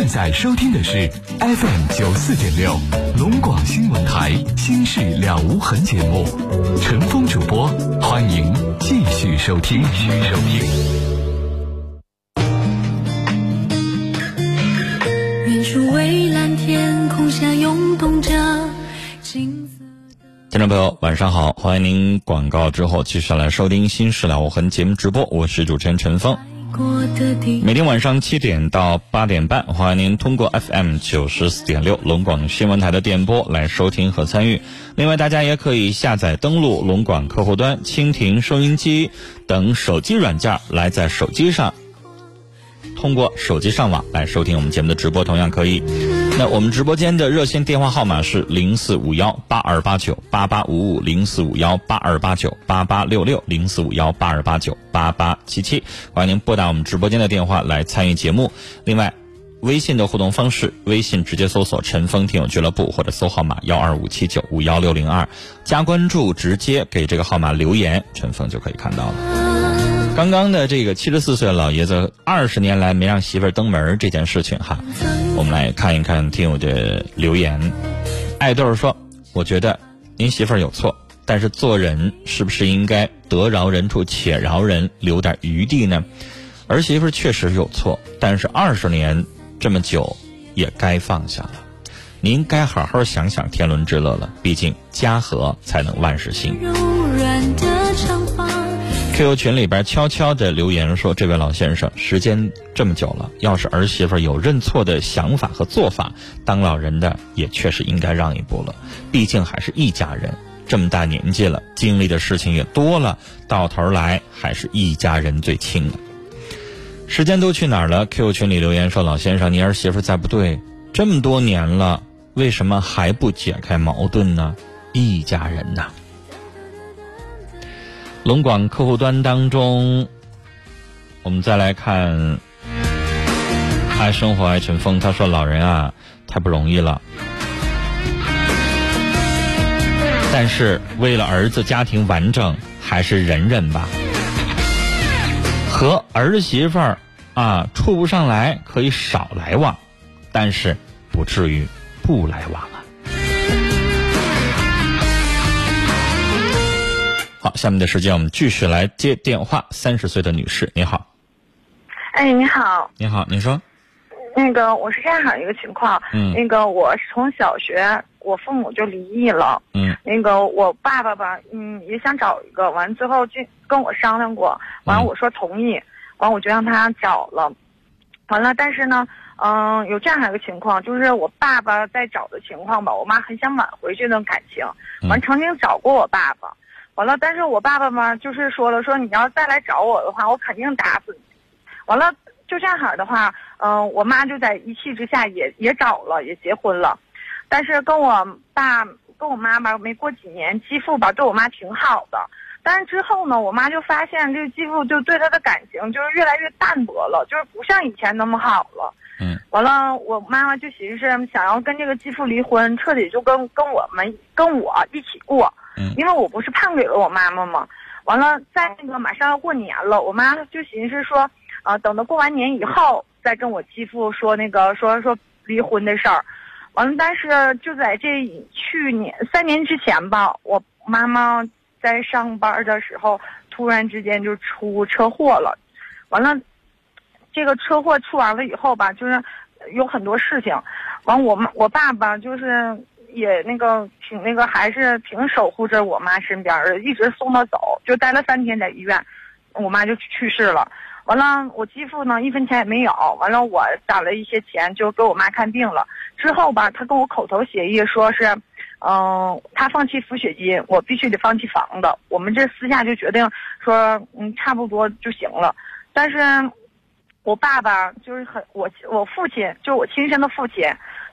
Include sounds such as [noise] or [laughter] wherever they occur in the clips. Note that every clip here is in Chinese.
正在收听的是 FM 九四点六龙广新闻台《心事了无痕》节目，陈峰主播，欢迎继续收听。继续收听。远处蔚蓝天空下涌动着金色。听众朋友，晚上好，欢迎您广告之后继续来收听《心事了无痕》节目直播，我是主持人陈峰。每天晚上七点到八点半，欢迎您通过 FM 九十四点六龙广新闻台的电波来收听和参与。另外，大家也可以下载登录龙广客户端、蜻蜓收音机等手机软件来在手机上通过手机上网来收听我们节目的直播，同样可以。那我们直播间的热线电话号码是零四五幺八二八九八八五五零四五幺八二八九八八六六零四五幺八二八九八八七七，欢迎您拨打我们直播间的电话来参与节目。另外，微信的互动方式，微信直接搜索“陈峰听友俱乐部”或者搜号码幺二五七九五幺六零二，加关注，直接给这个号码留言，陈峰就可以看到了。刚刚的这个七十四岁的老爷子，二十年来没让媳妇儿登门这件事情哈，我们来看一看听友的留言。爱豆说：“我觉得您媳妇儿有错，但是做人是不是应该得饶人处且饶人，留点余地呢？儿媳妇确实有错，但是二十年这么久，也该放下了。您该好好想想天伦之乐了，毕竟家和才能万事兴。” QQ 群里边悄悄的留言说：“这位老先生，时间这么久了，要是儿媳妇有认错的想法和做法，当老人的也确实应该让一步了。毕竟还是一家人，这么大年纪了，经历的事情也多了，到头来还是一家人最亲了。”时间都去哪儿了？QQ 群里留言说：“老先生，你儿媳妇再不对，这么多年了，为什么还不解开矛盾呢？一家人呐。”龙广客户端当中，我们再来看爱生活爱陈峰，他说：“老人啊，太不容易了，但是为了儿子家庭完整，还是忍忍吧。和儿媳妇儿啊处不上来，可以少来往，但是不至于不来往啊。”好，下面的时间我们继续来接电话。三十岁的女士，你好，哎，你好，你好，你说，那个我是这样一个情况，嗯。那个我是从小学我父母就离异了，嗯。那个我爸爸吧，嗯，也想找一个，完最后就跟我商量过，完我说同意，完我就让他找了，完了，但是呢，嗯、有这样一个情况，就是我爸爸在找的情况吧，我妈很想挽回这段感情，完嗯。曾经找过我爸爸，完了，但是我爸爸嘛，就是说了，说你要再来找我的话，我肯定打死你。完了，就这样式儿的话，嗯、我妈就在一气之下也也找了，也结婚了。但是跟我爸跟我妈吧，没过几年，继父吧对我妈挺好的。但是之后呢，我妈就发现这个继父就对她的感情就是越来越淡薄了，就是不像以前那么好了。嗯完了，我妈妈就寻思想要跟这个继父离婚，彻底就跟跟我们跟我一起过。因为我不是判给了我妈妈嘛，完了，在那个马上要过年了，我妈就寻思说，啊、等到过完年以后再跟我继父说那个说说离婚的事儿，完了，但是就在这去年三年之前吧，我妈妈在上班的时候突然之间就出车祸了，完了，这个车祸出完了以后吧，就是有很多事情，完我妈我爸爸就是也那个挺那个还是挺守护着我妈身边的，一直送她走，就待了三天在医院，我妈就去世了。完了，我继父呢一分钱也没有，完了我攒了一些钱就给我妈看病了。之后吧，他跟我口头协议说是，嗯、他放弃抚恤金，我必须得放弃房子。我们这私下就决定说，嗯，差不多就行了。但是，我爸爸就是很我我父亲，就是我亲生的父亲，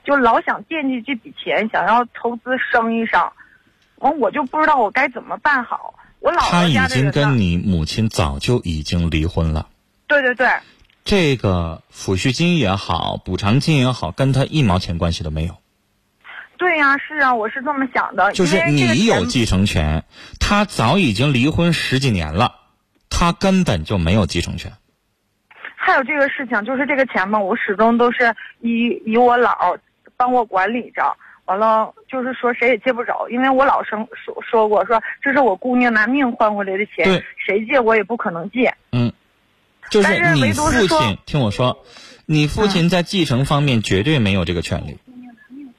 就老想惦记这笔钱，想要投资生意上。完，我就不知道我该怎么办好。我姥他已？经跟你母亲早就已经离婚了。对对对，这个抚恤金也好，补偿金也好，跟他一毛钱关系都没有。对呀、是啊，我是这么想的。就是你有继承权，他早已经离婚十几年了，他根本就没有继承权。还有这个事情，就是这个钱嘛，我始终都是以以我姥帮我管理着。完了，就是说谁也借不着，因为我老生说说过，说这是我姑娘拿命换回来的钱，谁借我也不可能借。嗯，就是你父亲，听我说，你父亲在继承方面绝对没有这个权利。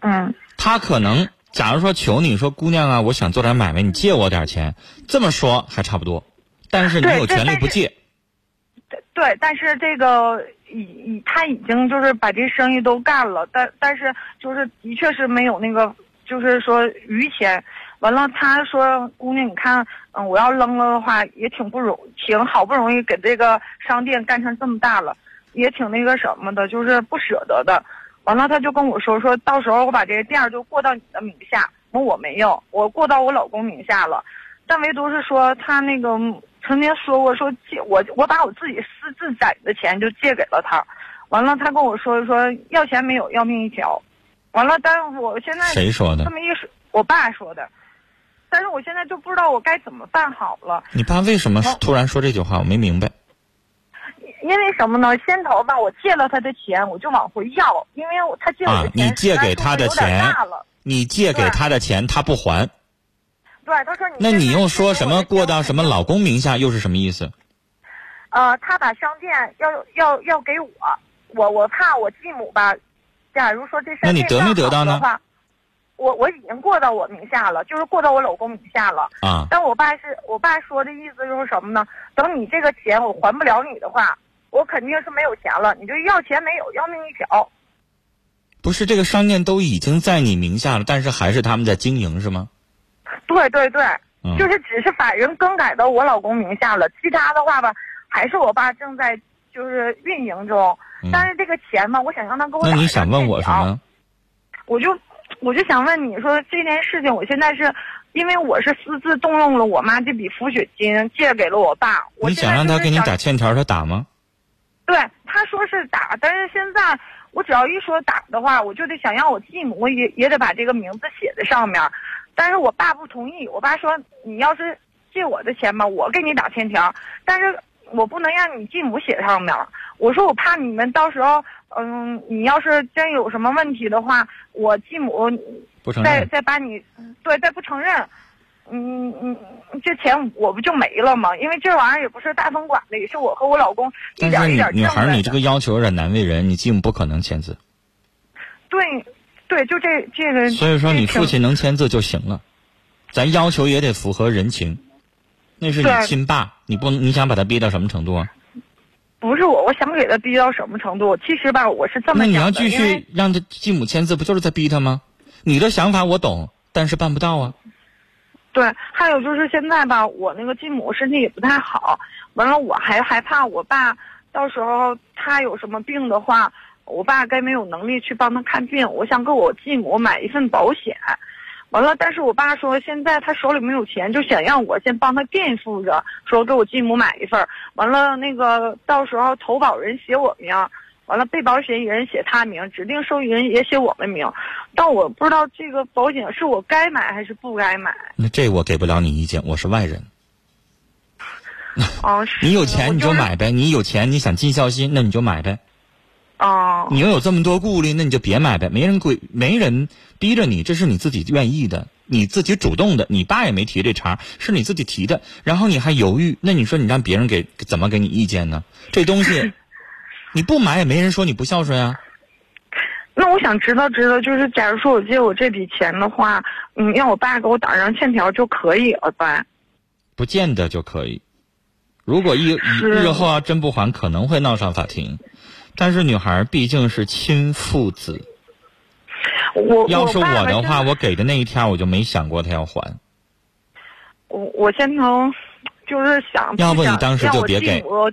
嗯他可能，假如说求你说姑娘啊，我想做点买卖，你借我点钱，这么说还差不多，但是你有权利不借。对，但是这个已已他已经就是把这生意都干了，但但是就是的确是没有那个，就是说余钱。完了，他说姑娘，你看，嗯，我要扔了的话也挺不容，挺好不容易给这个商店干成这么大了，也挺那个什么的，就是不舍得的。完了，他就跟我说，说到时候我把这个店就过到你的名下。我我没有，我过到我老公名下了，但唯独是说他那个曾经说过，说借我我把我自己私自攒的钱就借给了他。完了，他跟我说说要钱没有，要命一条。完了，但是我现在谁说的这？么一说，我爸说的。但是我现在就不知道我该怎么办好了，你爸为什么哦突然说这句话？我没明白。因为什么呢？先头吧，我借了他的钱，我就往回要，因为我他借我啊的，钱，你借给他的钱你借给他的钱他不还，对，他说你那你又说什么过到什么老公名下，又是什么意思？呃，他把商店要要要给我，我我怕我继母吧，假如说这商店那你得没得到呢？我我已经过到我名下了，就是过到我老公名下了。啊，但我爸是我爸说的意思就是什么呢？等你这个钱我还不了你的话，我肯定是没有钱了，你就要钱没有，要命一条。不是这个商店都已经在你名下了，但是还是他们在经营是吗？对对对，嗯就是只是法人更改到我老公名下了，其他的话吧，还是我爸正在就是运营中。嗯但是这个钱嘛，我想让他给我那打那你想问我什么？我就我就想问你说这件事情，我现在是因为我是私自动用了我妈这笔抚恤金，借给了我爸。我你想让他给你打欠条，他打吗？对，他说是打，但是现在我只要一说打的话，我就得想让我继母也也得把这个名字写在上面，但是我爸不同意，我爸说你要是借我的钱吧，我给你打欠条，但是我不能让你继母写上面。我说我怕你们到时候，嗯，你要是真有什么问题的话，我继母再不承认。再把你，对，再不承认，嗯嗯，这钱我不就没了吗？因为这玩意儿也不是大风管的，也是我和我老公一但是点一点女女孩你这个要求有点难为人，你继母不可能签字，对，对，就这这个。所以说你父亲能签字就行了，咱要求也得符合人情。那是你亲爸，你不能你想把他逼到什么程度啊？不是我，我想给他逼到什么程度？其实吧，我是这么那你要继续让他继母签字，不就是在逼他吗？你的想法我懂，但是办不到啊。对，还有就是现在吧，我那个继母身体也不太好，完了我还害怕我爸到时候他有什么病的话，我爸该没有能力去帮他看病，我想给我继母买一份保险。完了，但是我爸说现在他手里没有钱，就想让我先帮他垫付着，说给我继母买一份。完了，那个到时候投保人写我名，完了被保险人写他名，指定受益人也写我们名。但我不知道这个保险是我该买还是不该买。那这我给不了你意见，我是外人。哦，[laughs] 是你有钱你就买呗，你有钱你想尽孝心，那你就买呗。哦，你又有这么多顾虑，那你就别买呗。没人规，没人逼着你，这是你自己愿意的，你自己主动的。你爸也没提这茬，是你自己提的。然后你还犹豫，那你说你让别人给怎么给你意见呢？这东西 [laughs] 你不买也没人说你不孝顺啊。那我想知道知道，就是假如说我借我这笔钱的话，嗯，让我爸给我打上欠条就可以了呗？不见得就可以。如果一日后要真不还，可能会闹上法庭。但是女孩毕竟是亲父子，我要是我的话，我给的那一天我就没想过他要还。我我先从就是想，要不你当时就别给继母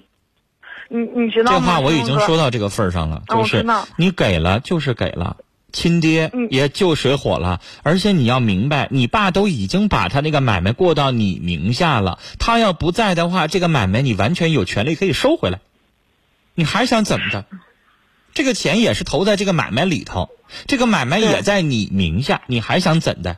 你你知道这？话我已经说到这个份儿上了，哦就是你给了就是给了，亲爹嗯。也救水火了，而且你要明白，你爸都已经把他那个买卖过到你名下了，他要不在的话，这个买卖你完全有权利可以收回来，你还想怎么着？这个钱也是投在这个买卖里头，这个买卖也在你名下，你还想怎的？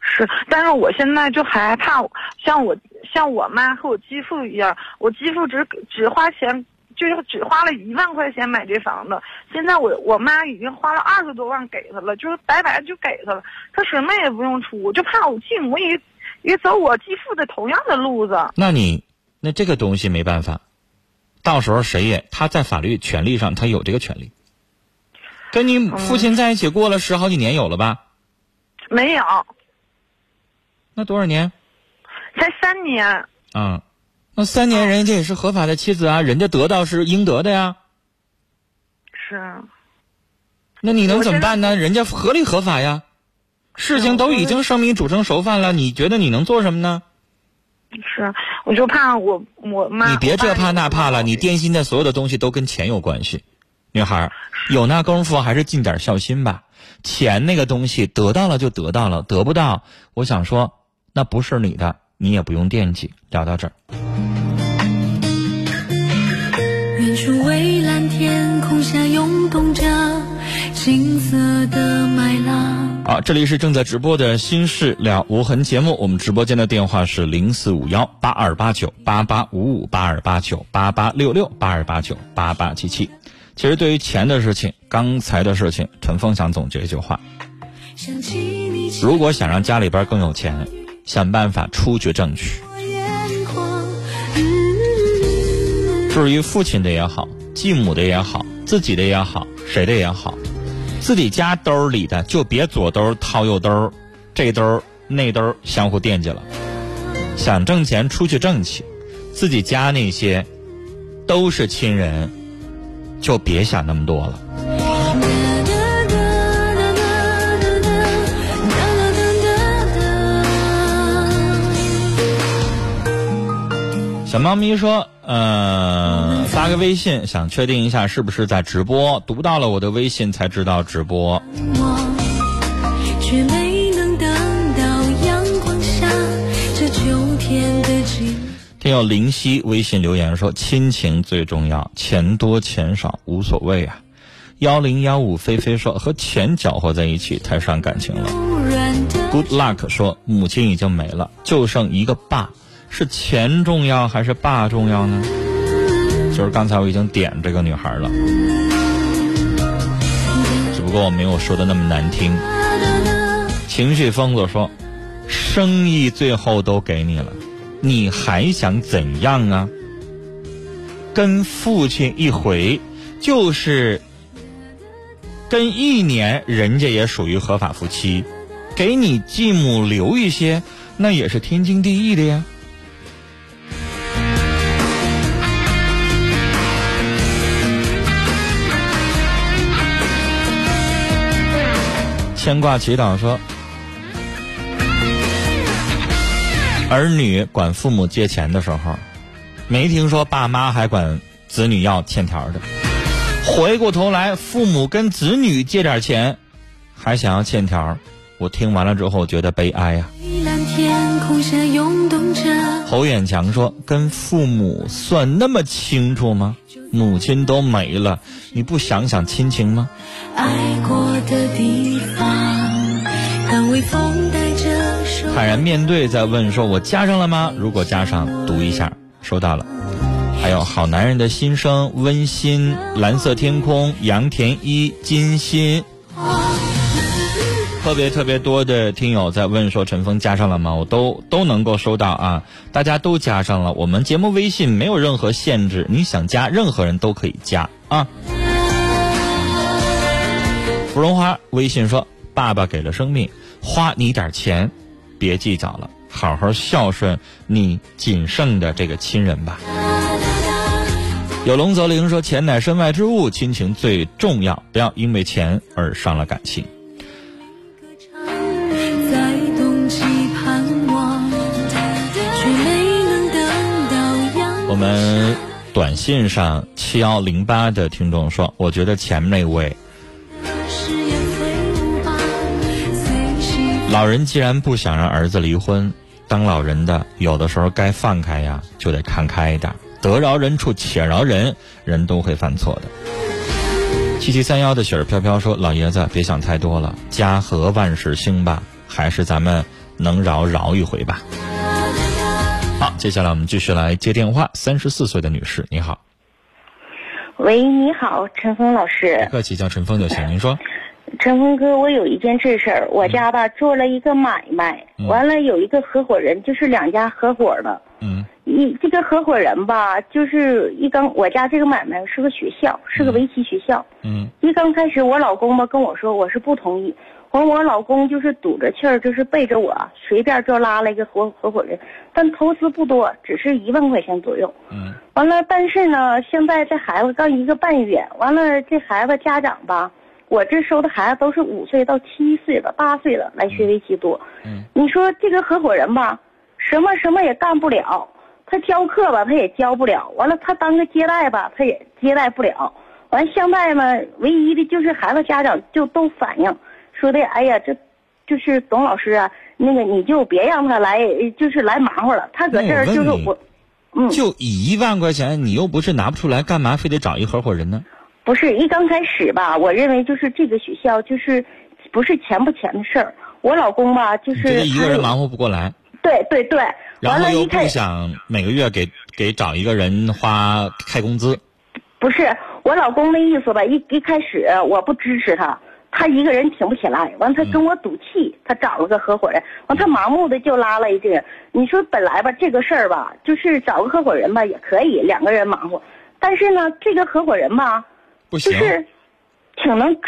是，但是我现在就害怕，像我像我妈和我继父一样，我继父只只花钱就是只花了一万块钱买这房子，现在我我妈已经花了二十多万给他了，就是白白就给他了，他什么也不用出，我就怕我继母也也走我继父的同样的路子。那你那这个东西没办法，到时候谁也他在法律权利上他有这个权利。跟你父亲在一起过了十好几年有了吧？没有，那多少年？才三年。嗯，那三年人家也是合法的妻子啊，人家得到是应得的呀。是啊。那你能怎么办呢？人家合理合法呀，事情都已经生米煮成熟饭了，你觉得你能做什么呢？是，我就怕我我妈。你别这怕那怕了，你担心的所有的东西都跟钱有关系。女孩有那功夫还是尽点孝心吧。钱那个东西得到了就得到了，得不到，我想说那不是你的，你也不用惦记。聊到这儿。远处蔚蓝天空下涌动着金色的麦浪。好，这里是正在直播的《心事了无痕》节目，我们直播间的电话是零四五幺八二八九八八五五八二八九八八六六八二八九八八七七。其实对于钱的事情，刚才的事情，陈峰想总结一句话：如果想让家里边更有钱，想办法出去挣去。至于父亲的也好，继母的也好，自己的也好，谁的也好，自己家兜里的就别左兜掏右兜，这兜那兜相互惦记了。想挣钱出去挣去，自己家那些都是亲人。就别想那么多了。小猫咪说：“呃，发个微信，想确定一下是不是在直播。读到了我的微信才知道直播。”听友林夕微信留言说：“亲情最重要，钱多钱少无所谓啊。”幺零幺五菲菲说：“和钱搅和在一起太伤感情了。”Good luck 说：“母亲已经没了，就剩一个爸，是钱重要还是爸重要呢？”就是刚才我已经点这个女孩了，只不过我没有说的那么难听。情绪疯子说：“生意最后都给你了。”你还想怎样啊？跟父亲一回，就是跟一年，人家也属于合法夫妻，给你继母留一些，那也是天经地义的呀。牵挂祈祷说。儿女管父母借钱的时候，没听说爸妈还管子女要欠条的。回过头来，父母跟子女借点钱，还想要欠条，我听完了之后觉得悲哀呀。侯远强说：“跟父母算那么清楚吗？母亲都没了，你不想想亲情吗？”爱过的地方，当微风带着。坦然面对，再问说：“我加上了吗？”如果加上，读一下，收到了。还有好男人的心声，温馨，蓝色天空，杨田一，金鑫，特别特别多的听友在问说：“陈峰加上了吗？”我都都能够收到啊，大家都加上了。我们节目微信没有任何限制，你想加任何人都可以加啊。芙蓉花微信说：“爸爸给了生命，花你点钱。”别计较了，好好孝顺你仅剩的这个亲人吧。有龙则灵说：“钱乃身外之物，亲情最重要，不要因为钱而伤了感情。”我们短信上七幺零八的听众说：“我觉得前面那位。”老人既然不想让儿子离婚，当老人的有的时候该放开呀，就得看开一点。得饶人处且饶人，人都会犯错的。七七三幺的雪儿飘飘说：“老爷子别想太多了，家和万事兴吧，还是咱们能饶饶一回吧。”好，接下来我们继续来接电话。三十四岁的女士，你好。喂，你好，陈峰老师。不客气，叫陈峰就行。您说，陈峰哥，我有一件这事儿，我家吧做了一个买卖，嗯完了有一个合伙人，就是两家合伙的。嗯一这个合伙人吧，就是一刚我家这个买卖是个学校，是个围棋学校。嗯一刚开始，我老公吧跟我说我是不同意，完我老公就是赌着气儿，就是背着我随便就拉了一个合合伙人，但投资不多，只是一万块钱左右。嗯完了，但是呢，现在这孩子刚一个半月，完了这孩子家长吧，我这收的孩子都是五岁到七岁了、八岁了来学围棋多。嗯你说这个合伙人吧，什么什么也干不了，他教课吧他也教不了，完了他当个接待吧他也接待不了，完现在呢，唯一的就是孩子家长就都反映说的，哎呀这。就是董老师啊，那个你就别让他来，就是来忙活了。他搁这儿就是我，嗯，就一万块钱，你又不是拿不出来，干嘛非得找一合伙人呢？不是一刚开始吧，我认为就是这个学校就是不是钱不钱的事儿。我老公吧，就是一个人忙活不过来，对对对，然后又不想每个月给给找一个人花开工资，不是我老公的意思吧？一一开始我不支持他，他一个人挺不起来，完他跟我赌气，他找了个合伙人，完他盲目的就拉了一个。你说本来吧，这个事儿吧，就是找个合伙人吧也可以，两个人忙活，但是呢，这个合伙人吧，不行。就是挺能，就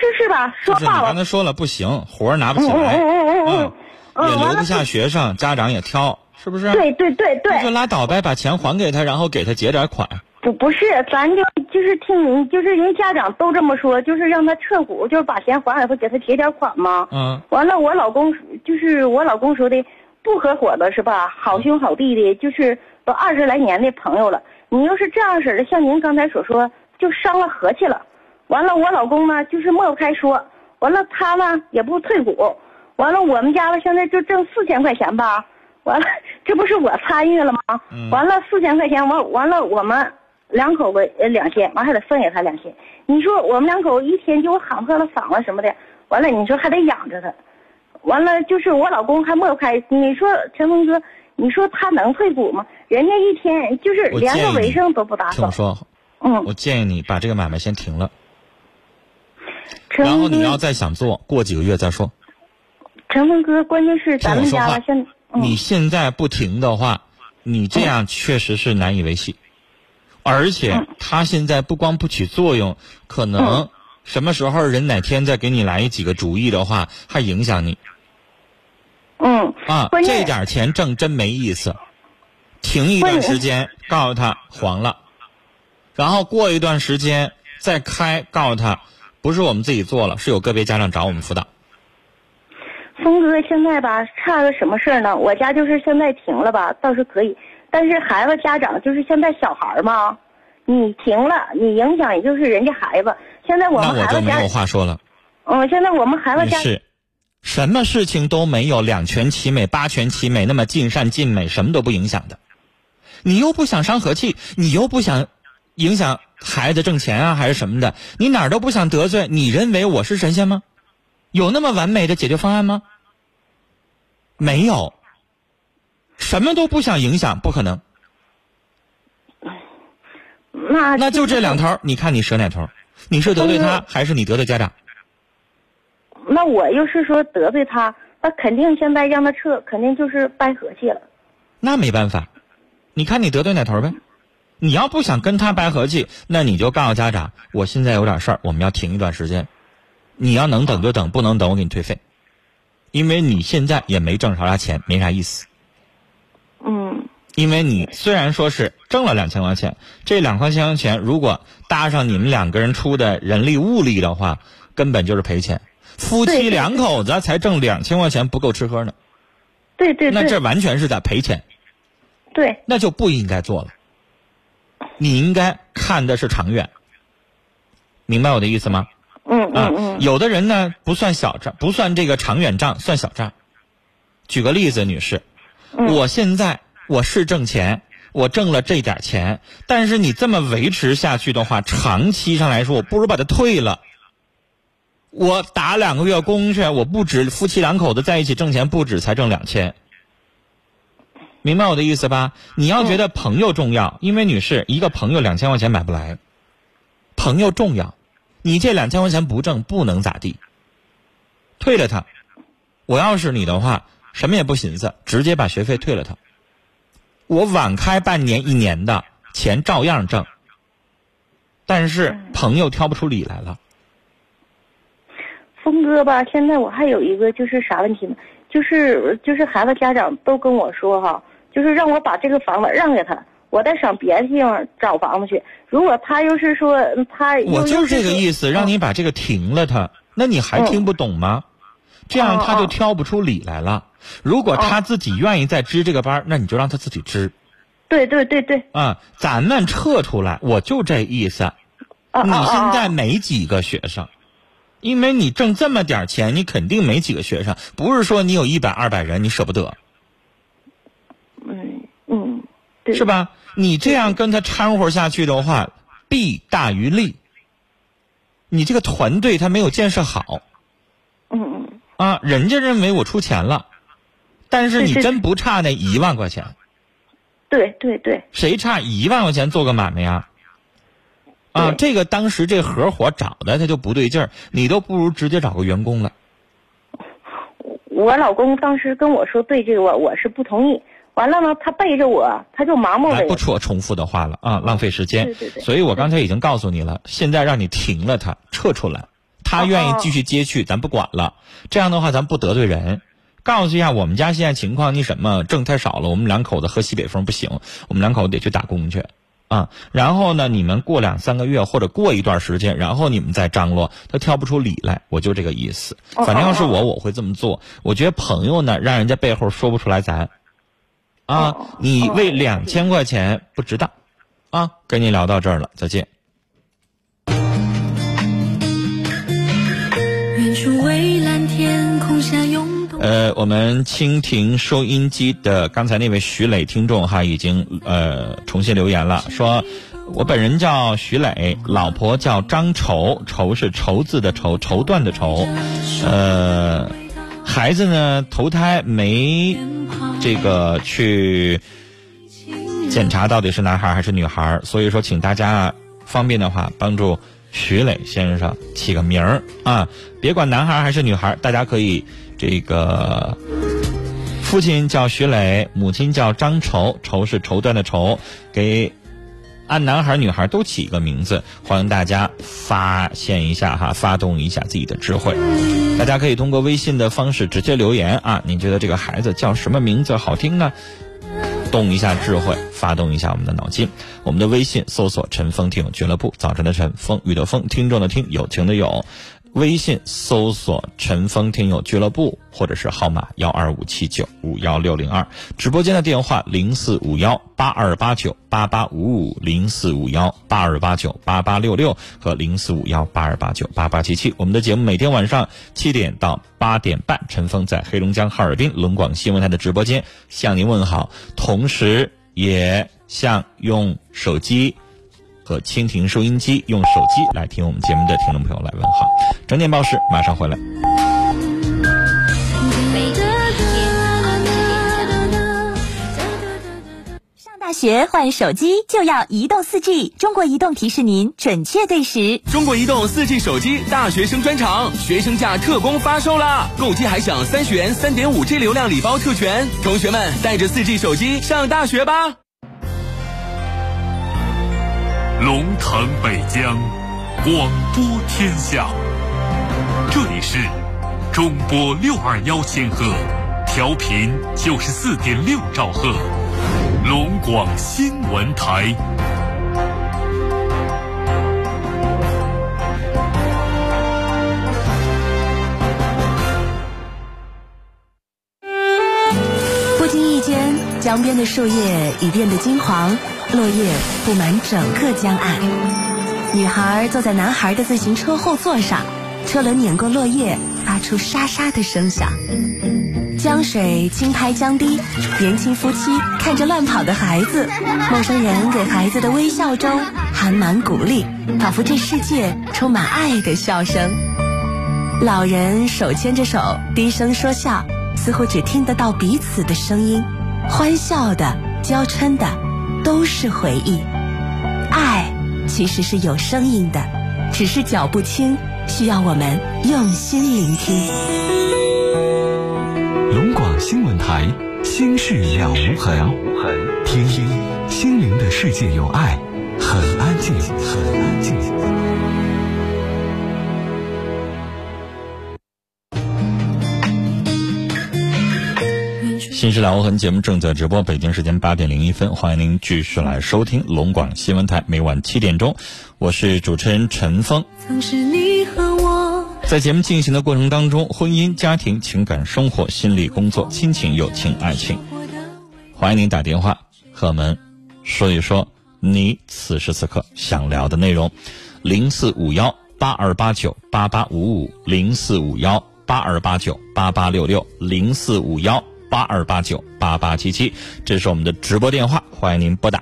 是是吧？说话吧刚才说了不行，活儿拿不起来，嗯嗯嗯嗯，也留不下学生，家长也挑，是不是？对对对对那，就拉倒呗，把钱还给他，然后给他结点款。不不是，咱就就是听人，就是人家长都这么说，就是让他撤股，就是把钱还给他，给他结点款嘛。嗯完了，我老公就是我老公说的，不合伙的是吧？好兄好弟的，就是都二十来年的朋友了。你要是这样式的，像您刚才所说，就伤了和气了。完了，我老公呢就是抹不开说，完了他呢也不退股，完了我们家吧现在就挣四千块钱吧，完了这不是我参与了吗？嗯完了四千块钱，完完了我们两口子呃两千，完还得分给他两千。你说我们两口一天就喊破了嗓子什么的，完了你说还得养着他，完了就是我老公还抹不开。你说陈峰哥，你说他能退股吗？人家一天就是连个卫生都不打扫听我。说，嗯，我建议你把这个买卖先停了，然后你要再想做，过几个月再说。陈峰哥，关键是咱们家吧现，嗯你现在不停的话，你这样确实是难以维系，而且他现在不光不起作用，可能什么时候人哪天再给你来几个主意的话，还影响你嗯啊。这点钱挣真没意思，停一段时间，告诉他黄了，然后过一段时间再开，告诉他不是我们自己做了，是有个别家长找我们辅导。峰哥现在吧差个什么事儿呢？我家就是现在停了吧，倒是可以，但是孩子家长就是现在小孩儿嘛，你停了，你影响也就是人家孩子。现在我那们孩子家我就没有，话说了。嗯，现在我们孩子家，女士，什么事情都没有两全其美、八全其美，那么尽善尽美，什么都不影响的。你又不想伤和气，你又不想影响孩子挣钱啊，还是什么的，你哪儿都不想得罪。你认为我是神仙吗？有那么完美的解决方案吗？没有，什么都不想影响，不可能。那那就这两头儿，你看你舍哪头儿？你是得罪他嗯，还是你得罪家长？那我要是说得罪他，那肯定现在让他撤，肯定就是掰和气了。那没办法，你看你得罪哪头呗？你要不想跟他掰和气，那你就告诉家长，我现在有点事儿，我们要停一段时间。你要能等就等，不能等我给你退费，因为你现在也没挣着啥钱，没啥意思。嗯因为你虽然说是挣了两千块钱，这两块钱钱如果搭上你们两个人出的人力物力的话，根本就是赔钱。夫妻两口子才挣两千块钱不够吃喝呢，对对那这完全是在赔钱。对，那就不应该做了。你应该看的是长远，明白我的意思吗？嗯啊嗯，嗯，有的人呢不算小账，不算这个长远账，算小账。举个例子，女士，嗯我现在我是挣钱，我挣了这点钱，但是你这么维持下去的话，长期上来说，我不如把它退了。我打两个月工去，我不止夫妻两口子在一起挣钱，不止才挣两千。明白我的意思吧？你要觉得朋友重要，因为女士一个朋友两千块钱买不来，朋友重要，你这两千块钱不挣不能咋地，退了他。我要是你的话，什么也不寻思，直接把学费退了他。我晚开半年一年的钱照样挣，但是朋友挑不出理来了。峰哥吧，现在我还有一个就是啥问题呢？就是就是孩子家长都跟我说哈，就是让我把这个房子让给他，我再上别的地方找房子去。如果他要是说他，我就是这个意思，让你把这个停了他，那你还听不懂吗？这样他就挑不出理来了。如果他自己愿意再支这个班，那你就让他自己支。对对对对。啊，咱们撤出来，我就这意思。你现在没几个学生。因为你挣这么点钱，你肯定没几个学生。不是说你有一百二百人，你舍不得。嗯嗯，对是吧？你这样跟他掺和下去的话，弊大于利。你这个团队他没有建设好。嗯嗯。啊，人家认为我出钱了，但是你真不差那一万块钱。对对对。谁差一万块钱做个买卖呀？啊，这个当时这合伙找的他就不对劲儿，你都不如直接找个员工了。我老公当时跟我说对这个，我是不同意。完了呢，他背着我，他就盲目的。不说重复的话了啊，浪费时间。对对对。所以我刚才已经告诉你了，现在让你停了他，撤出来。他愿意继续接去，咱不管了。这样的话，咱不得罪人。告诉一下我们家现在情况，你什么挣太少了，我们两口子喝西北风不行，我们两口子得去打工去。啊，然后呢？你们过两三个月或者过一段时间，然后你们再张罗，他挑不出理来，我就这个意思。反正要是我，我会这么做。我觉得朋友呢，让人家背后说不出来咱，啊，你为两千块钱不值当，啊，跟你聊到这儿了，再见。呃，我们蜻蜓收音机的刚才那位徐磊听众哈，已经呃重新留言了，说我本人叫徐磊，老婆叫张绸，绸是绸字的绸，绸缎的绸，呃，孩子呢头胎没这个去检查到底是男孩还是女孩，所以说请大家方便的话帮助徐磊先生起个名儿啊，别管男孩还是女孩，大家可以。这个父亲叫徐磊，母亲叫张绸，绸是绸缎的绸，给按男孩女孩都起一个名字，欢迎大家发现一下哈，发动一下自己的智慧。大家可以通过微信的方式直接留言啊，你觉得这个孩子叫什么名字好听呢？动一下智慧，发动一下我们的脑筋。我们的微信搜索“陈峰听友俱乐部”，早晨的晨，风雨的风，听众的听，友情的友。微信搜索“陈峰听友俱乐部”或者是号码幺二五七九五幺六零二，直播间的电话零四五幺八二八九八八五五零四五幺八二八九八八六六和零四五幺八二八九八八七七。我们的节目每天晚上七点到八点半，陈峰在黑龙江哈尔滨龙广新闻台的直播间向您问好，同时也向用手机。和蜻蜓收音机用手机来听我们节目的听众朋友来问好，整点报时马上回来。上大学换手机就要移动四 G，中国移动提示您准确对时。中国移动四 G 手机大学生专场，学生价特供发售啦！购机还享三十元三点五 G 流量礼包特权，同学们带着四 G 手机上大学吧！龙腾北疆，广播天下。这里是中波六二幺千赫，调频九十四点六兆赫，龙广新闻台。江边的树叶已变得金黄。落叶布满整个江岸，女孩坐在男孩的自行车后座上，车轮碾过落叶，发出沙沙的声响。江水轻拍江堤，年轻夫妻看着乱跑的孩子，陌生人给孩子的微笑中含满鼓励，仿佛这世界充满爱的笑声。老人手牵着手，低声说笑，似乎只听得到彼此的声音，欢笑的，娇嗔的。都是回忆，爱其实是有声音的，只是脚步轻，需要我们用心聆听。龙广新闻台，心事了无痕，听听心灵的世界有爱，很安静，很安静。新时代无痕节目正在直播，北京时间八点零一分，欢迎您继续来收听龙广新闻台，每晚七点钟，我是主持人陈峰。曾是你和我。在节目进行的过程当中，婚姻、家庭、情感、生活、心理、工作、亲情、友情、爱情，欢迎您打电话和我们说一说你此时此刻想聊的内容，零四五幺八二八九八八五五，零四五幺八二八九八八六六，零四五幺八二八九八八七七，这是我们的直播电话，欢迎您拨打。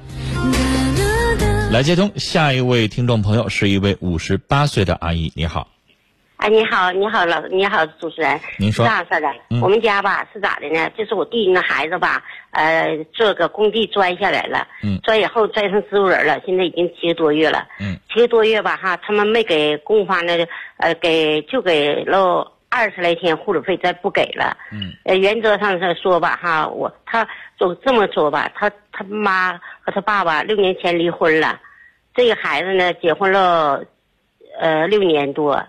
来接通下一位听众朋友，是一位五十八岁的阿姨，你好。哎，你好，你好，老你好，主持人。您说这样式的，嗯我们家吧是咋的呢？就是我弟弟那孩子吧，呃，这个工地钻下来了，嗯钻以后钻成植物人了，现在已经七个多月了，嗯，七个多月吧哈，他们没给供方呢，呃，给就给了二十来天护理费，再不给了，嗯，呃，原则上是说吧哈，我他就这么说吧，他他妈和他爸爸六年前离婚了，这个孩子呢结婚了，呃，六年多。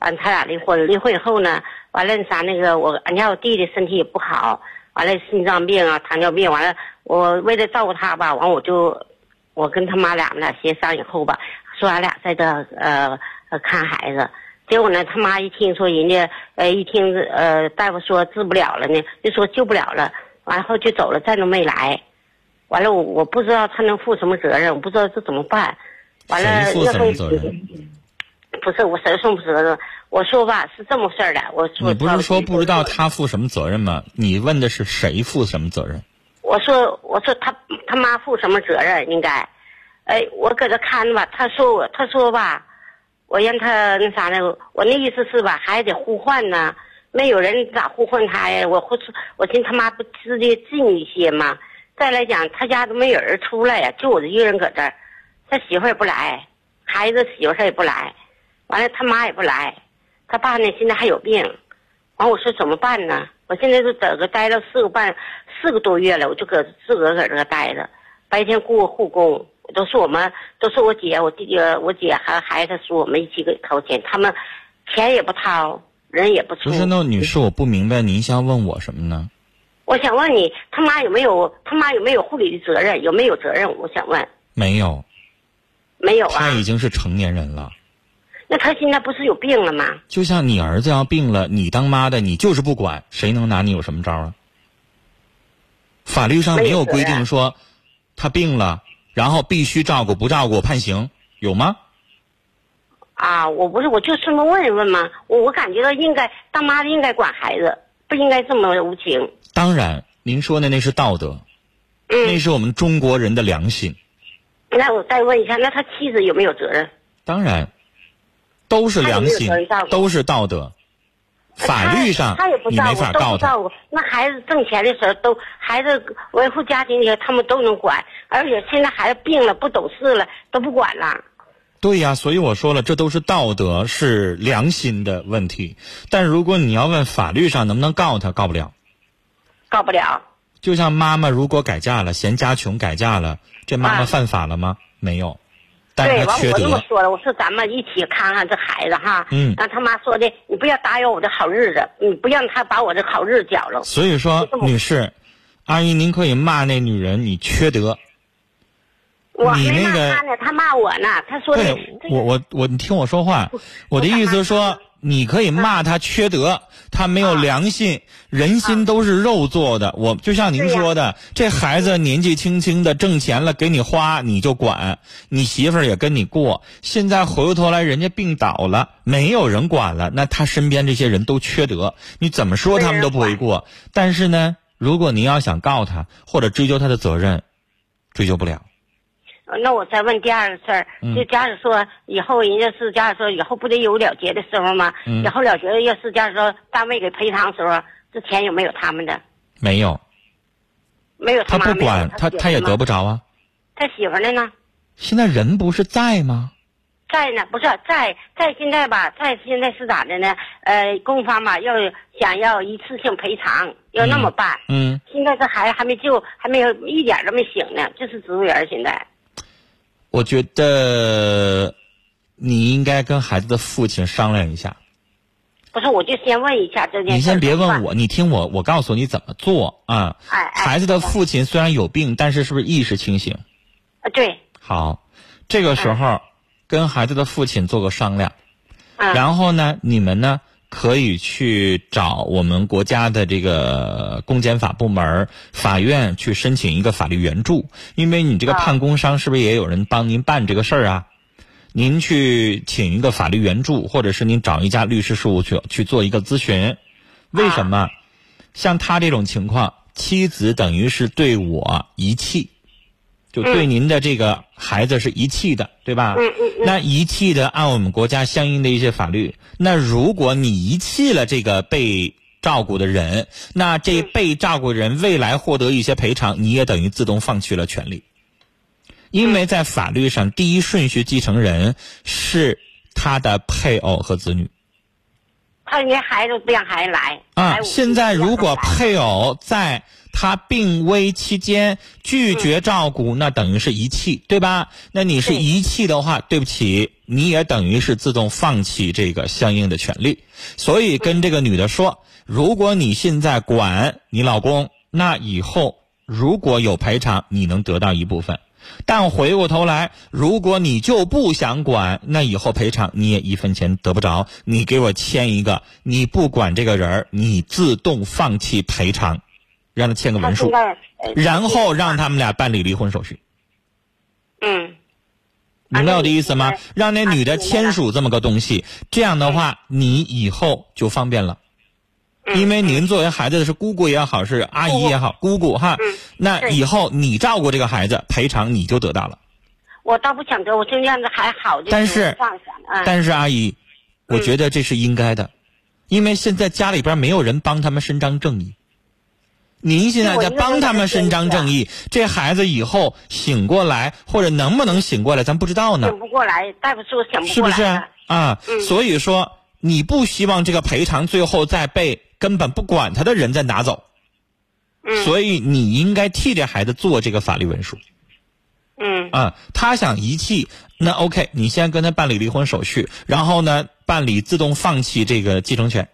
完，他俩离婚，离婚以后呢，完了那啥那个我，俺家我弟弟身体也不好，完了心脏病啊、糖尿病，完了我为了照顾他吧，完我就我跟他妈俩呢协商以后吧，说俺俩在这呃呃看孩子，结果呢他妈一听说人家呃一听呃大夫说治不了了呢，就说救不了了，完后就走了，再都没来，完了我我不知道他能负什么责任，我不知道这怎么办，完了谁负什么责任？不是我谁负责任？我说吧是这么事儿的，我说你不是说不知道他负什么责任吗？你问的是谁负什么责任？我说我说他他妈负什么责任？应该，哎，我搁这看着吧，他说我他说吧，我让他那啥呢？我那意思是吧，还得互换呢，没有人咋互换他呀？我或我寻他妈不直接近一些吗？再来讲，他家都没有人出来呀，就我一个人搁这儿，他媳妇也不来，孩子媳妇儿也不来，完了他妈也不来，他爸呢现在还有病，完我说怎么办呢？我现在都在这待了四个半四个多月了，我就搁自个搁这待着，白天雇个护工，都是我们都是我姐、我弟弟、我姐还孩子说我们一起给掏钱，他们钱也不掏，人也不出。不是，那女士，我不明白您想问我什么呢？我想问你，他妈有没有他妈有没有护理的责任？有没有责任？我想问，没有，没有啊他？已经是成年人了。那他现在不是有病了吗？就像你儿子要病了，你当妈的你就是不管，谁能拿你有什么招啊？法律上没有规定说他病了，然后必须照顾，不照顾判刑，有吗？啊，我不是，我就这么问一问嘛。我我感觉到应该当妈的应该管孩子，不应该这么无情。当然，您说的那是道德，那嗯，是我们中国人的良心。那我再问一下，那他妻子有没有责任？当然，都是良心都是道德。法律上他他也不你照顾，没法告他。都不照顾。那孩子挣钱的时候都，孩子维护家庭里他们都能管，而且现在孩子病了不懂事了都不管了。对呀，所以我说了，这都是道德，是良心的问题。但如果你要问法律上能不能告他，告不了。告不了。就像妈妈如果改嫁了，嫌家穷改嫁了，这妈妈啊犯法了吗？没有，但对，完我这么。说了，我说咱们一起看看这孩子哈。嗯让他妈说的，你不要打扰我的好日子，你不让他把我的好日子搅了。所以说女士，阿姨，您可以骂那女人你缺德。我你没骂那个他呢，他骂我呢。他说的对，我我我，你听我说话，我的意思是说，你可以骂他缺德，他没有良心，人心都是肉做的。我就像您说的，这孩子年纪轻轻的挣钱了给你花你就管，你媳妇儿也跟你过，现在回过头来人家病倒了，没有人管了，那他身边这些人都缺德，你怎么说他们都不为过。但是呢，如果您要想告他或者追究他的责任，追究不了。那我再问第二个事儿，嗯就假如说以后人家是假如说以后不得有了结的时候吗？嗯以后了结要是假如说单位给赔偿的时候，这钱有没有他们的？没有，没有他不管，他他也得不着啊。他媳妇儿的呢？现在人不是在吗？在呢，不是在在现在吧，在现在是咋的呢？呃，公方吧要想要一次性赔偿，要那么办。嗯，现在这孩子还没救，还没有一点都没醒呢，就是植物人现在。我觉得你应该跟孩子的父亲商量一下。不是，我就先问一下这件事。你先别问我，你听我，我告诉你怎么做啊。哎哎。孩子的父亲虽然有病，但是是不是意识清醒？啊，对。好，这个时候。跟孩子的父亲做个商量，然后呢，你们呢可以去找我们国家的这个公检法部门、法院去申请一个法律援助，因为你这个判工伤是不是也有人帮您办这个事儿啊？您去请一个法律援助，或者是您找一家律师事务所去做一个咨询。为什么？像他这种情况，妻子等于是对我遗弃。就对您的这个孩子是遗弃的，对吧？嗯嗯嗯。那遗弃的，按我们国家相应的一些法律，那如果你遗弃了这个被照顾的人，那这被照顾人未来获得一些赔偿，你也等于自动放弃了权利。因为在法律上，第一顺序继承人是他的配偶和子女。他连孩子不让孩子来。啊，现在如果配偶在。他病危期间拒绝照顾，那等于是遗弃，对吧？那你是遗弃的话，对不起，你也等于是自动放弃这个相应的权利。所以跟这个女的说，如果你现在管你老公，那以后如果有赔偿，你能得到一部分；但回过头来，如果你就不想管，那以后赔偿你也一分钱得不着。你给我签一个，你不管这个人你自动放弃赔偿。让他签个文书，然后让他们俩办理离婚手续。嗯，明白我的意思吗？让那女的签署这么个东西，这样的话你以后就方便了。因为您作为孩子的是姑姑也好，是阿姨也好，姑姑哈，那以后你照顾这个孩子，赔偿你就得到了。我倒不想得，我这样子还好。但是，但是阿姨，我觉得这是应该的，因为现在家里边没有人帮他们伸张正义。您现在在帮他们伸张正义，这孩子以后醒过来或者能不能醒过来，咱不知道呢。醒不过来，大夫说醒不过来。是不是啊？所以说，你不希望这个赔偿最后再被根本不管他的人再拿走。嗯。所以你应该替这孩子做这个法律文书。嗯。啊，他想遗弃，那 OK，你先跟他办理离婚手续，然后呢，办理自动放弃这个继承权。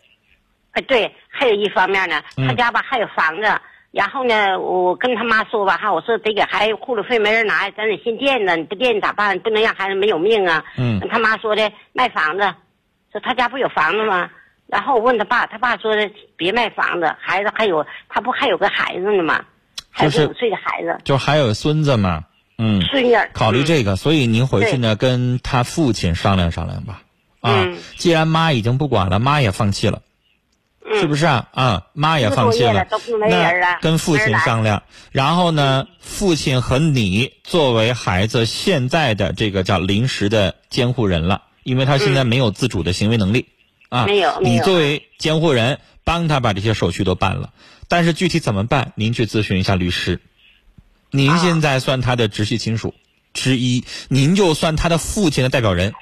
哎，对。还有一方面呢，他家吧还有房子，然后呢，我跟他妈说吧哈，我说得给孩子护理费没人拿，咱得先垫着，你不垫咋办？不能让孩子没有命啊。嗯。他妈说的卖房子，说他家不有房子吗？然后我问他爸，他爸说的别卖房子，孩子还有他不还有个孩子呢吗？还是五岁的孩子。就还有孙子嘛，嗯。孙女。考虑这个，所以您回去呢跟他父亲商量商量吧。啊，既然妈已经不管了，妈也放弃了。是不是啊？啊，妈也放弃了，那跟父亲商量，然后呢，父亲和你作为孩子现在的这个叫临时的监护人了，因为他现在没有自主的行为能力，啊，没有，你作为监护人帮他把这些手续都办了，但是具体怎么办，您去咨询一下律师。您现在算他的直系亲属之一，您就算他的父亲的代表人。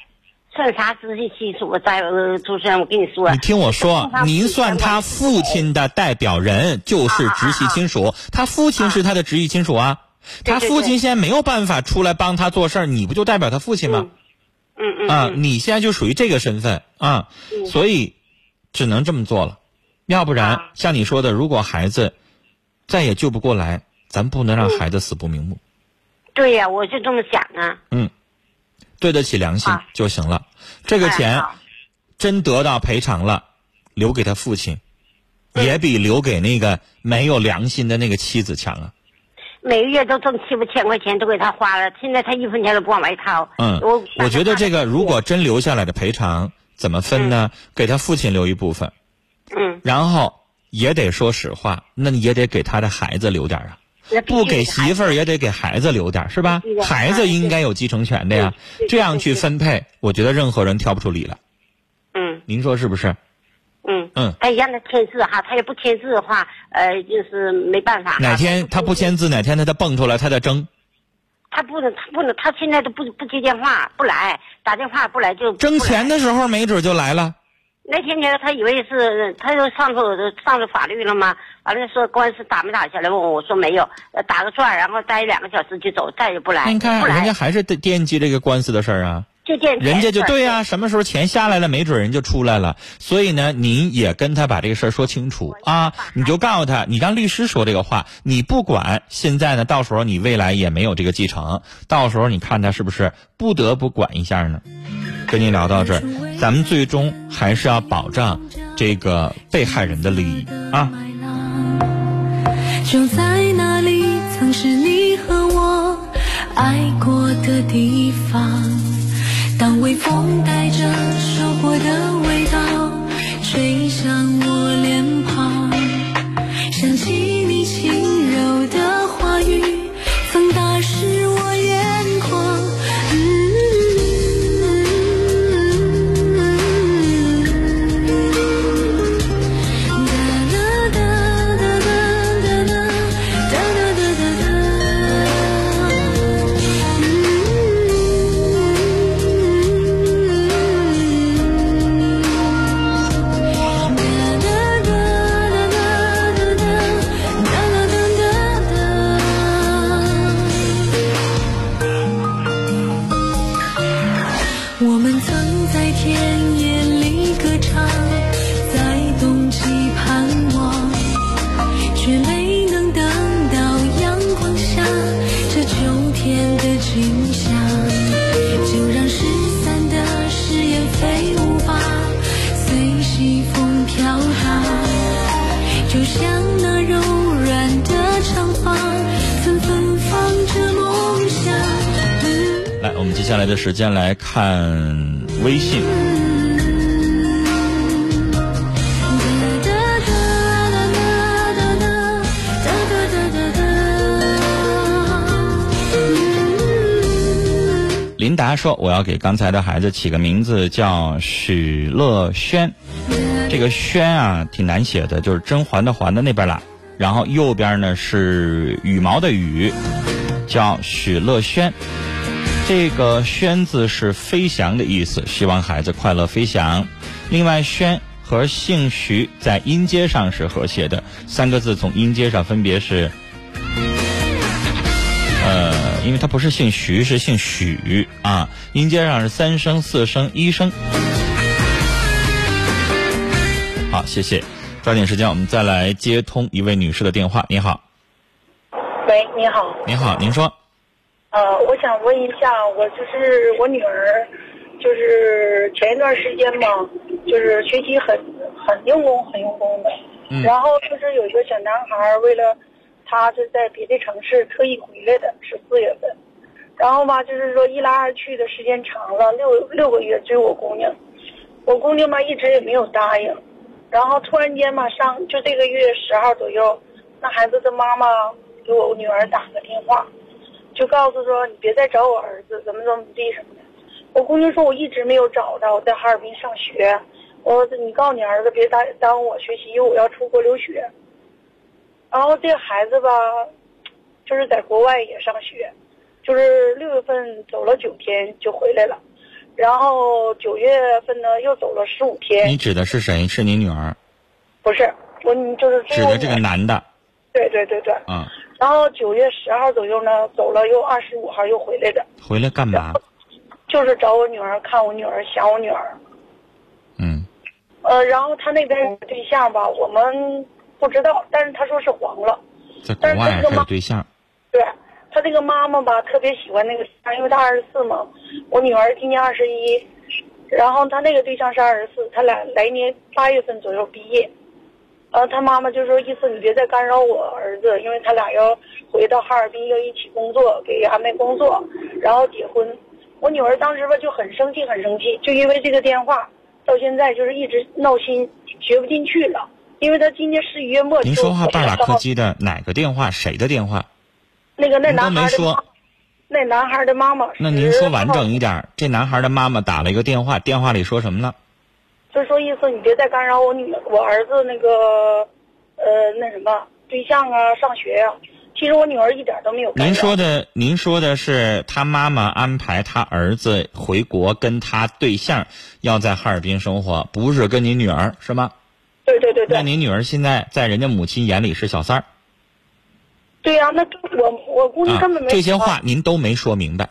算啥直系亲属？在主持人，我跟你说，你听我说，您算他父亲的代表人就是直系亲属，他父亲是他的直系亲属啊。他父亲现在没有办法出来帮他做事儿，你不就代表他父亲吗？嗯嗯。啊，你现在就属于这个身份啊，所以只能这么做了。要不然，像你说的，如果孩子再也救不过来，咱不能让孩子死不瞑目。对呀，我就这么想啊。嗯。对得起良心就行了，这个钱真得到赔偿了，留给他父亲，也比留给那个没有良心的那个妻子强啊。每个月都挣七八千块钱，都给他花了，现在他一分钱都不往外掏。嗯，我我觉得这个如果真留下来的赔偿怎么分呢？给他父亲留一部分，嗯，然后也得说实话，那也得给他的孩子留点啊。不给媳妇儿也得给孩子留点，是吧？孩子应该有继承权的呀。这样去分配，我觉得任何人挑不出理来。嗯，您说是不是？嗯嗯。哎，让他签字哈，他也不签字的话，呃，就是没办法。哪天他不签字，哪天他再蹦出来，他再争。他不能，他不能，他现在都不不接电话，不来，打电话不来就争钱的时候没准就来了。那天呢，他以为是，他就上头上了法律了吗？完了说官司打没打下来？问我，我说没有，呃打个转，然后待两个小时就走，再也不来。你看，人家还是惦惦记这个官司的事儿啊。就见人家就对呀、什么时候钱下来了，没准人就出来了。所以呢，您也跟他把这个事儿说清楚啊，你就告诉他，你让律师说这个话，你不管现在呢，到时候你未来也没有这个继承，到时候你看他是不是不得不管一下呢？跟您聊到这儿，咱们最终还是要保障这个被害人的利益啊。就在那里，曾是你和我爱过的地方。当微风带着收获的时间来看微信。林达说：“我要给刚才的孩子起个名字叫许乐轩。这个轩啊，挺难写的，就是甄嬛的嬛的那边啦。然后右边呢是羽毛的羽，叫许乐轩。这个‘轩’字是飞翔的意思，希望孩子快乐飞翔。另外，‘轩’和姓徐在音阶上是和谐的，三个字从音阶上分别是，呃，因为它不是姓徐，是姓许啊，音阶上是三声、四声、一声。好，谢谢。抓紧时间，我们再来接通一位女士的电话。你好，喂，你好，你好，您说。呃，我想问一下，我就是我女儿，就是前一段时间嘛，就是学习很很用功，很用功的。嗯然后就是有一个小男孩，为了他是在别的城市特意回来的，是四月份。然后吧，就是说一来二去的时间长了，六六个月追我姑娘，我姑娘嘛一直也没有答应。然后突然间嘛，上就这个月十号左右，那孩子的妈妈给我女儿打个电话。就告诉说你别再找我儿子，怎么怎么地什么的。我姑娘说我一直没有找他，我在哈尔滨上学。我说你告诉你儿子别耽耽误我学习，因为我要出国留学。然后这个孩子吧，就是在国外也上学，就是六月份走了九天就回来了，然后九月份呢又走了十五天。你指的是谁？是你女儿？不是我，你就是指的这个男的。对对对对。嗯。然后九月十号左右呢，走了，又二十五号又回来的。回来干嘛？就是找我女儿，看我女儿，想我女儿。嗯。呃，然后他那边有对象吧，我们不知道，但是他说是黄了。在国外还有对象。对，他这个妈妈吧，特别喜欢那个，因为他二十四嘛，我女儿今年二十一，然后他那个对象是二十四，他俩来年八月份左右毕业。呃，他妈妈就说意思你别再干扰我儿子，因为他俩要回到哈尔滨要一起工作，给安排工作，然后结婚。我女儿当时吧就很生气，很生气，就因为这个电话，到现在就是一直闹心，学不进去了。因为他今年十一月末。您说话半拉客机的哪个电话？谁的电话？那个那男孩的。没说。那男孩的妈妈。那您说完整一点，这男孩的妈妈打了一个电话，电话里说什么了？就说意思你别再干扰我女我儿子那个，呃，那什么对象啊，上学呀、啊，其实我女儿一点都没有干扰。您说的，您说的是他妈妈安排他儿子回国，跟他对象要在哈尔滨生活，不是跟您女儿是吗？对对对对。那您女儿现在在人家母亲眼里是小三儿对呀、那我我估计啊根本没、？这些话您都没说明白，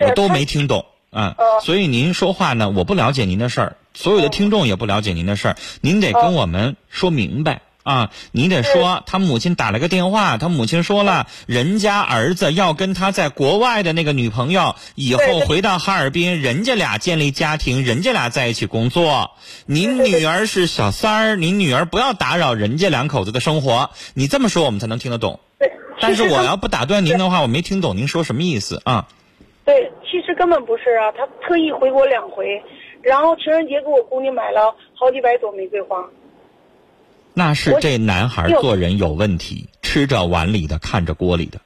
我都没听懂啊。呃所以您说话呢，我不了解您的事儿，所有的听众也不了解您的事儿，您得跟我们说明白。啊，你得说，他母亲打了个电话，他母亲说了，人家儿子要跟他在国外的那个女朋友以后回到哈尔滨，人家俩建立家庭，人家俩在一起工作。您女儿是小三儿，您女儿不要打扰人家两口子的生活。你这么说，我们才能听得懂。对，但是我要不打断您的话，我没听懂您说什么意思啊？对，其实根本不是啊，他特意回国两回，然后情人节给我姑娘买了好几百朵玫瑰花。那是这男孩做人有问题，吃着碗里的看着锅里的。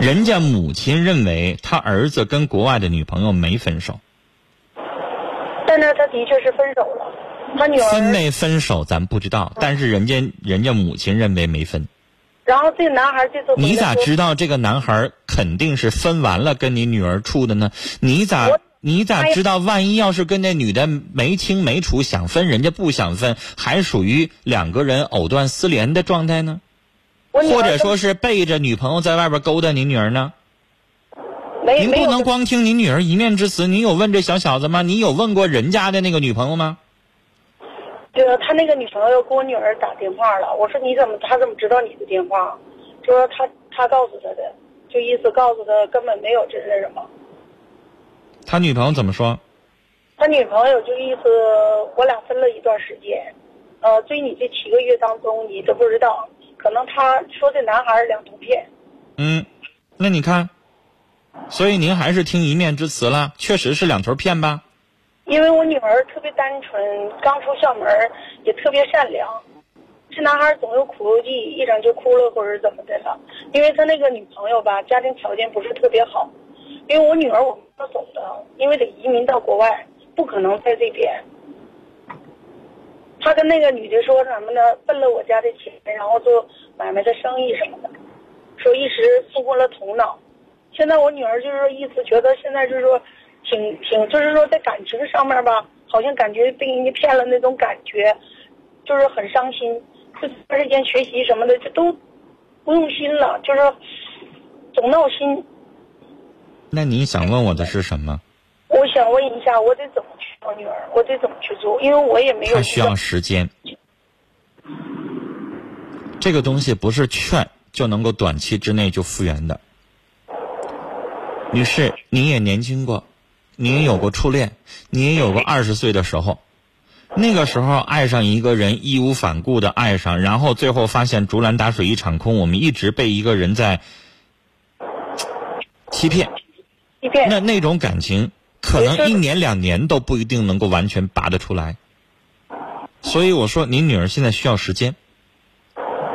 人家母亲认为他儿子跟国外的女朋友没分手，但是他的确是分手了，他女儿。分没分手咱不知道，但是人家人家母亲认为没分。然后这男孩这次你咋知道这个男孩肯定是分完了跟你女儿处的呢？你咋我你咋知道万一要是跟那女的没清没楚，想分人家不想分，还属于两个人藕断丝连的状态呢？或者说是背着女朋友在外边勾搭你女儿呢？您不能光听您女儿一面之词，您有问这小小子吗？你有问过人家的那个女朋友吗？对啊，他那个女朋友给我女儿打电话了，我说你怎么他怎么知道你的电话？说他他告诉他的，就意思告诉他根本没有这那什么。他女朋友怎么说？他女朋友就意思我俩分了一段时间，呃，追你这七个月当中你都不知道，可能他说这男孩两头骗，嗯，那你看，所以您还是听一面之词了，确实是两头骗吧？因为我女儿特别单纯，刚出校门也特别善良。这男孩总有苦肉计，一整就哭了或者怎么的了。因为他那个女朋友吧，家庭条件不是特别好。因为我女儿我们要走的，因为得移民到国外，不可能在这边。他跟那个女的说什么呢？奔了我家的钱，然后做买卖的生意什么的，说一时冲昏了头脑。现在我女儿就是说意思觉得现在就是说挺挺就是说在感情上面吧，好像感觉被人家骗了那种感觉，就是很伤心。这段时间学习什么的，就都不用心了，就是总闹心。那您想问我的是什么？我想问一下，我得怎么去我女儿？我得怎么去做？因为我也没有他需要时间。这个东西不是劝就能够短期之内就复原的。女士，您也年轻过，您也有过初恋，您也有过二十岁的时候，那个时候爱上一个人，义无反顾的爱上，然后最后发现竹篮打水一场空，我们一直被一个人在欺骗。欺骗。那那种感情，可能一年两年都不一定能够完全拔得出来。所以我说，您女儿现在需要时间。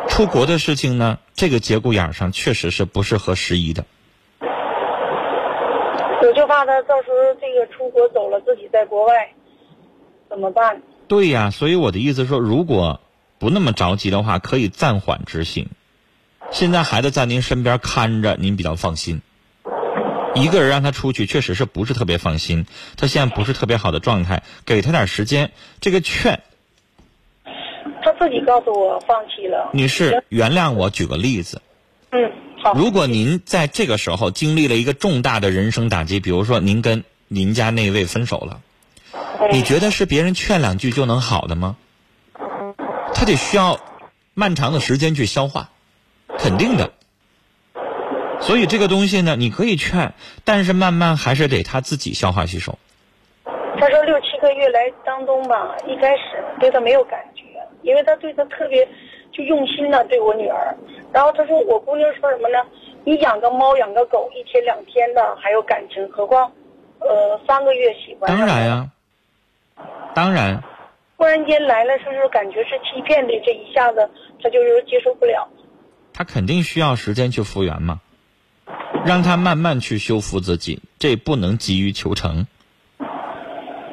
出国的事情呢，这个节骨眼上确实是不是合时宜的。我就怕他到时候这个出国走了，自己在国外怎么办？对呀，所以我的意思说，如果不那么着急的话，可以暂缓执行。现在孩子在您身边看着，您比较放心。一个人让他出去，确实是不是特别放心。他现在不是特别好的状态，给他点时间。这个劝，他自己告诉我放弃了。女士，原谅我举个例子。嗯，好。如果您在这个时候经历了一个重大的人生打击，比如说您跟您家那位分手了，你觉得是别人劝两句就能好的吗？他得需要漫长的时间去消化，肯定的。所以这个东西呢，你可以劝，但是慢慢还是得他自己消化吸收。他说六七个月来当中吧，一开始对他没有感觉，因为他对他特别就用心的，对我女儿。然后他说我姑娘说什么呢？你养个猫养个狗一天两天的还有感情，何况呃三个月喜欢当然呀、当然，忽然间来了，就是感觉是欺骗的，这一下子他就是接受不了。他肯定需要时间去复原嘛，让他慢慢去修复自己，这不能急于求成。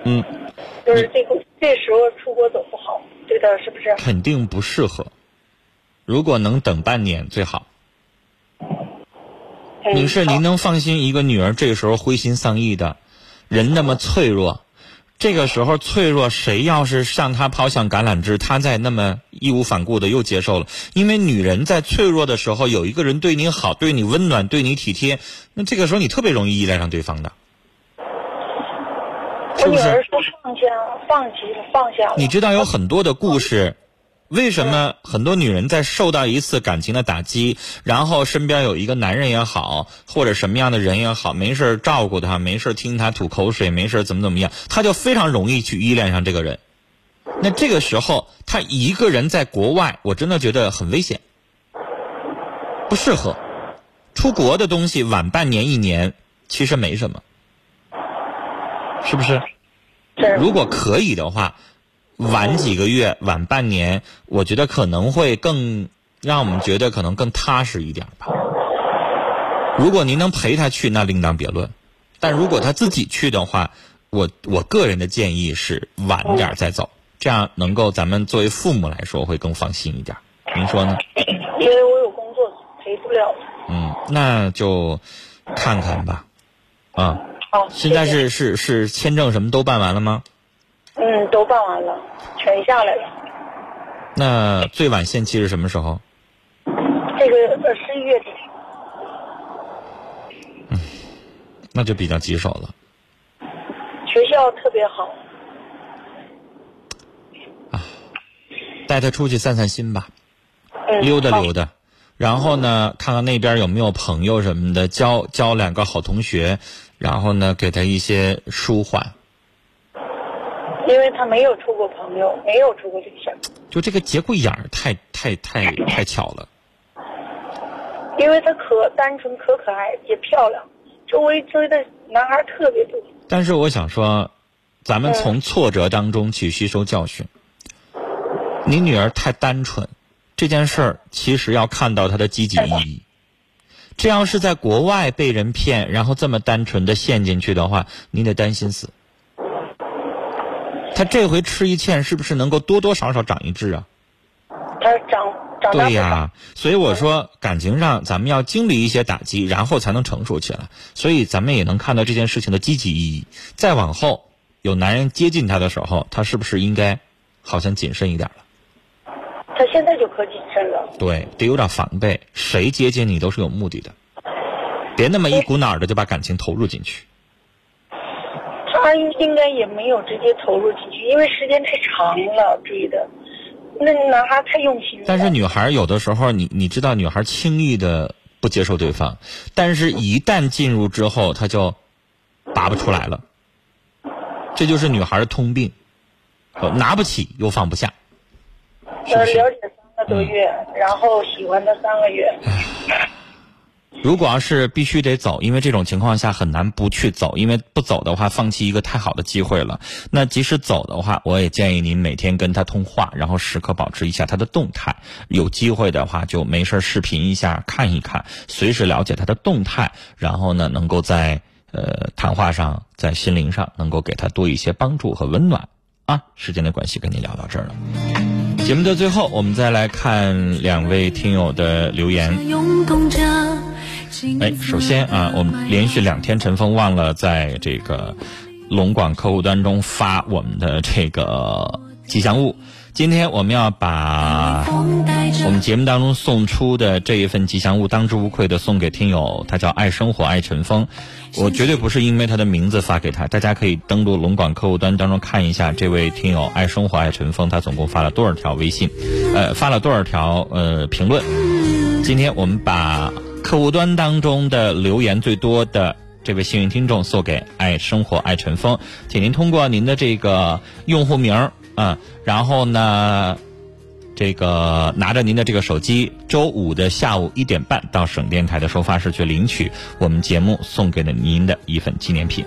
嗯，就是这个这时候出国走不好，对他是不是？肯定不适合。如果能等半年最好。嗯女士，您能放心一个女儿这个时候灰心丧意的，人那么脆弱，这个时候脆弱，谁要是向他抛向橄榄枝，他再那么义无反顾的又接受了。因为女人在脆弱的时候，有一个人对你好，对你温暖，对你体贴，那这个时候你特别容易依赖上对方的。我是不是女儿说放下，放弃了，放下了。你知道有很多的故事，为什么很多女人在受到一次感情的打击，然后身边有一个男人也好，或者什么样的人也好，没事儿照顾她，没事儿听她吐口水，没事儿怎么怎么样，她就非常容易去依恋上这个人。那这个时候，她一个人在国外，我真的觉得很危险，不适合。出国的东西晚半年一年，其实没什么，是不是？是如果可以的话，晚几个月，晚半年，我觉得可能会更让我们觉得可能更踏实一点吧。如果您能陪他去，那另当别论；但如果他自己去的话，我我个人的建议是晚点再走，这样能够咱们作为父母来说会更放心一点。您说呢？[coughs] 因为我有工作，陪不了。嗯，那就看看吧。啊，好，现在是是是签证什么都办完了吗？嗯，都办完了，全下来了。那最晚限期是什么时候？这个呃十一月底，嗯那就比较棘手了。学校特别好。啊带他出去散散心吧，嗯，溜达溜达，然后呢，看看那边有没有朋友什么的，交交两个好同学，然后呢，给他一些舒缓。因为他没有处过朋友，没有处过对象，就这个节骨眼儿太太太太巧了。因为他可单纯、可可爱，也漂亮，周围追的男孩特别多。但是我想说，咱们从挫折当中去吸收教训。你女儿太单纯，这件事儿其实要看到它的积极意义。这要是在国外被人骗，然后这么单纯的陷进去的话，你得担心死。他这回吃一堑，是不是能够多多少少长一智啊？他长长大对不呀，所以我说感情上咱们要经历一些打击，然后才能成熟起来。所以咱们也能看到这件事情的积极意义。再往后有男人接近她的时候，她是不是应该好像谨慎一点了？他现在就可谨慎了。对，得有点防备。谁接近你都是有目的的，别那么一股脑的就把感情投入进去。他应该也没有直接投入进去，因为时间太长了追的，那男孩太用心了。但是女孩有的时候，你你知道，女孩轻易的不接受对方，但是一旦进入之后，她就拔不出来了。这就是女孩的通病，呃拿不起又放不下，是呃，不是？了解三个多月，然后喜欢他三个月。如果要是必须得走，因为这种情况下很难不去走，因为不走的话，放弃一个太好的机会了。那即使走的话，我也建议您每天跟他通话，然后时刻保持一下他的动态。有机会的话，就没事儿视频一下，看一看，随时了解他的动态，然后呢，能够在呃谈话上，在心灵上能够给他多一些帮助和温暖。啊，时间的关系，跟您聊到这儿了。节目的最后，我们再来看两位听友的留言。哎，首先啊，我们连续两天陈峰忘了在这个龙广客户端中发我们的这个吉祥物。今天我们要把我们节目当中送出的这一份吉祥物当之无愧的送给听友，他叫爱生活爱陈峰。我绝对不是因为他的名字发给他，大家可以登录龙广客户端当中看一下，这位听友爱生活爱陈峰，他总共发了多少条微信，呃，发了多少条呃评论。今天我们把客户端当中的留言最多的这位幸运听众送给爱生活爱晨风，请您通过您的这个用户名儿啊，然后呢，这个拿着您的这个手机，周五的下午一点半到省电台的收发室去领取我们节目送给了您的一份纪念品。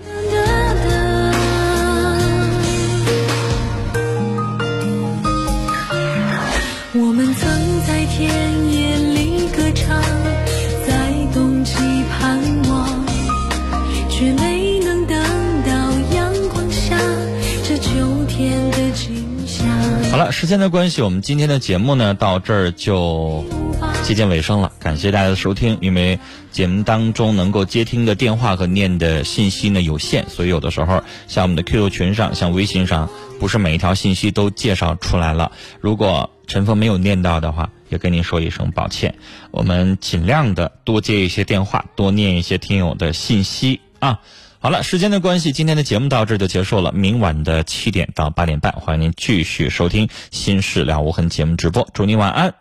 时间的关系，我们今天的节目呢到这儿就接近尾声了。感谢大家的收听，因为节目当中能够接听的电话和念的信息呢有限，所以有的时候像我们的 QQ 群上、像微信上，不是每一条信息都介绍出来了。如果陈峰没有念到的话，也跟您说一声抱歉。我们尽量的多接一些电话，多念一些听友的信息啊。好了，时间的关系，今天的节目到这就结束了。明晚的七点到八点半，欢迎您继续收听《新事了无痕》节目直播。祝您晚安。